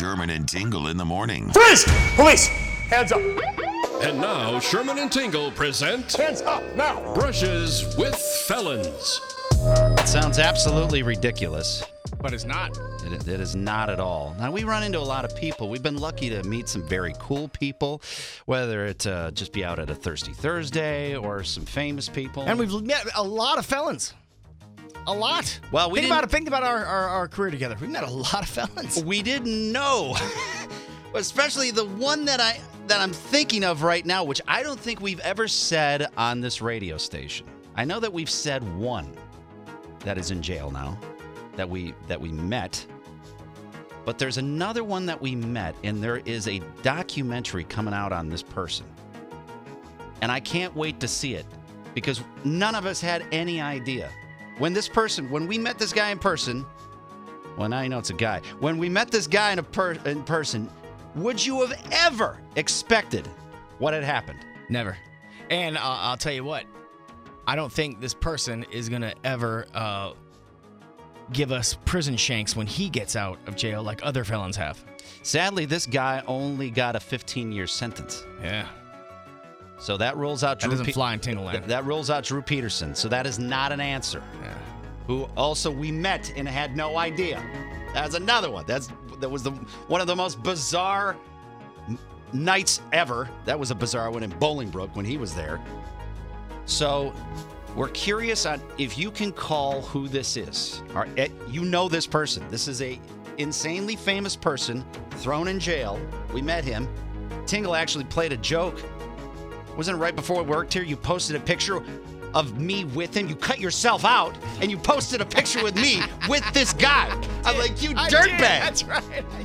Sherman and Tingle in the morning. Freeze! Police! Hands up! And now, Sherman and Tingle present Hands up now! Brushes with Felons. It sounds absolutely ridiculous. But it's not. It, it is not at all. Now, we run into a lot of people. We've been lucky to meet some very cool people, whether it uh, just be out at a Thirsty Thursday or some famous people. And we've met a lot of felons. A lot. Well, we think about it. didn't- Think about our, our, our career together. We've met a lot of felons. we didn't know, especially the one that I that I'm thinking of right now, which I don't think we've ever said on this radio station. I know that we've said one that is in jail now, that we that we met. But there's another one that we met, and there is a documentary coming out on this person. And I can't wait to see it because none of us had any idea. When this person, when we met this guy in person, well, now you know it's a guy. When we met this guy in, a per- in person, would you have ever expected what had happened? Never. And uh, I'll tell you what. I don't think this person is gonna ever uh, give us prison shanks when he gets out of jail, like other felons have. Sadly, this guy only got a 15 year sentence. Yeah. So that rules out That Drew doesn't Pe- fly in Tingle Th- that rules out Drew Peterson. So that is not an answer. Yeah. Who also we met and had no idea. That's another one. That's that was the one of the most bizarre nights ever. That was a bizarre one in Bolingbrook when he was there. So we're curious on if you can call who this is. Or eh, you know this person. This is a insanely famous person thrown in jail. We met him. Tingle actually played a joke. Wasn't it right before we worked here? You posted a picture of me with him. You cut yourself out and you posted a picture with me with this guy. I'm like, you dirtbag. That's right.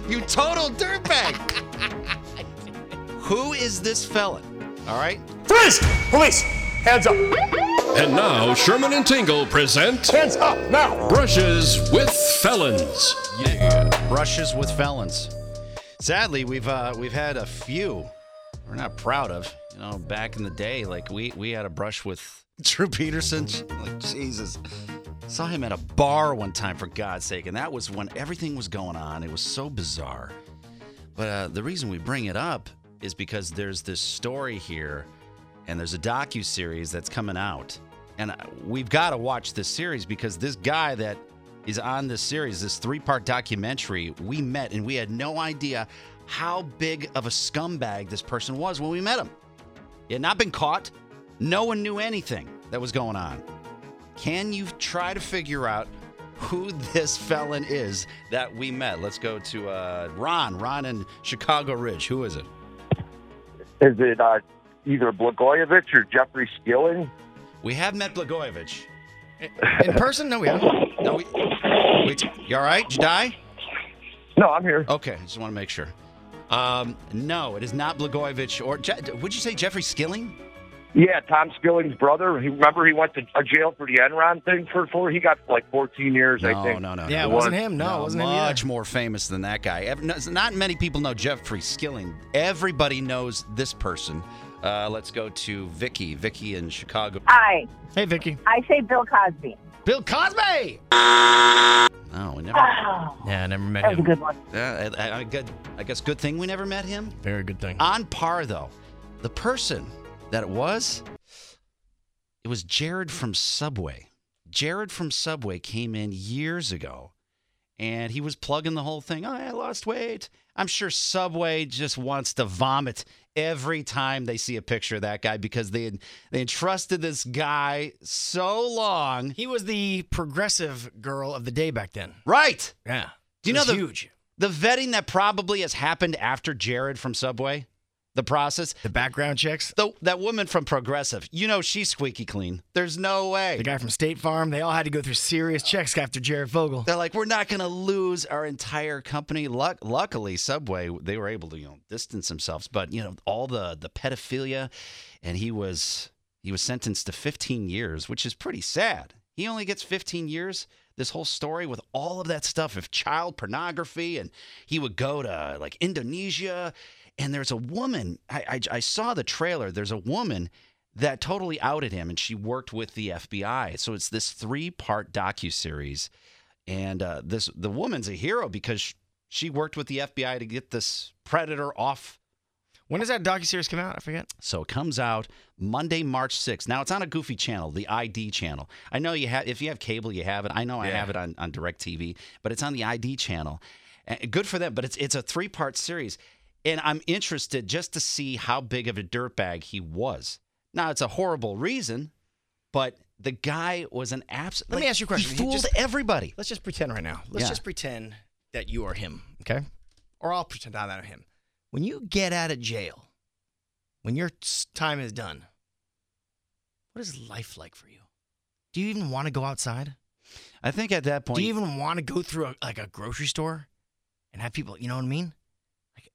You total dirtbag. Who is this felon? All right. Freeze! Police! Hands up! And now, Sherman and Tingle present Hands up now! Brushes with Felons. Yeah. Brushes with felons. Sadly, we've uh, we've had a few. We're not proud of. You know, back in the day, like we we had a brush with Drew Peterson. Like Jesus, saw him at a bar one time for God's sake, and that was when everything was going on. It was so bizarre. But uh, the reason we bring it up is because there's this story here, and there's a docu series that's coming out, and uh, we've got to watch this series because this guy that is on this series, this three-part documentary, we met and we had no idea how big of a scumbag this person was when we met him. He had not been caught. No one knew anything that was going on. Can you try to figure out who this felon is that we met? Let's go to uh, Ron. Ron in Chicago Ridge. Who is it? Is it uh, either Blagojevich or Jeffrey Skilling? We have met Blagojevich. In person? No, we haven't. No, we, wait, you all right? Did you die? No, I'm here. Okay, just want to make sure. Um, no, it is not Blagojevich or Je- would you say Jeffrey Skilling? Yeah, Tom Skilling's brother. He remember he went to jail for the Enron thing for for he got like 14 years, I think. no, no. no. Yeah, no. it wasn't him. No, it wasn't him much more famous than that guy. Not many people know Jeffrey Skilling. Everybody knows this person. Uh, let's go to Vicky. Vicky in Chicago. Hi, Hey, Vicky. I say Bill Cosby. Bill Cosby. No, we never. Oh, Yeah, I never met that was a him. good one. Uh, I, I, I, good- I guess good thing we never met him. Very good thing. On par though, the person that it was, it was Jared from Subway. Jared from Subway came in years ago, and he was plugging the whole thing. Oh, I lost weight. I'm sure Subway just wants to vomit every time they see a picture of that guy because they had, they entrusted this guy so long. He was the progressive girl of the day back then. Right. Yeah. Do you know the- huge? The vetting that probably has happened after Jared from Subway, the process. The background checks. The, that woman from Progressive, you know she's squeaky clean. There's no way. The guy from State Farm, they all had to go through serious checks after Jared Fogle. They're like, we're not going to lose our entire company. Luck, luckily, Subway they were able to you know distance themselves, but you know all the the pedophilia, and he was he was sentenced to 15 years, which is pretty sad. He only gets 15 years. This whole story with all of that stuff of child pornography, and he would go to like Indonesia, and there's a woman. I, I, I saw the trailer. There's a woman that totally outed him, and she worked with the FBI. So it's this three part docu series, and uh, this the woman's a hero because she worked with the FBI to get this predator off. When does that docuseries come out? I forget. So it comes out Monday, March 6th. Now it's on a goofy channel, the ID channel. I know you have if you have cable, you have it. I know I have it on, on DirecTV, but it's on the ID channel. Good for them, but it's it's a three part series. And I'm interested just to see how big of a dirtbag he was. Now it's a horrible reason, but the guy was an absolute. Let me ask you a question. He fooled just- everybody. Let's just pretend right now. Let's Yeah. just pretend that you are him, okay? Or I'll pretend I'm him. When you get out of jail, when your time is done, what is life like for you? Do you even want to go outside? I think at that point, Do you even want to go through a, like a grocery store and have people? You know what I mean?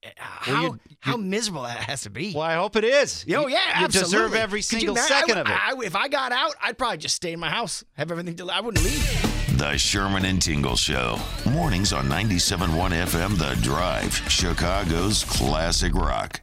Like eh, Well, how you- how miserable that has to be. well, I hope it is. Yo, You- yeah, you absolutely. deserve every Could you single imagine- I second would- of it. I- if I got out, I'd probably just stay in my house, have everything. Del- I wouldn't leave. The Sherman and Tingle Show. Mornings on 97.1 FM The Drive, Chicago's classic rock.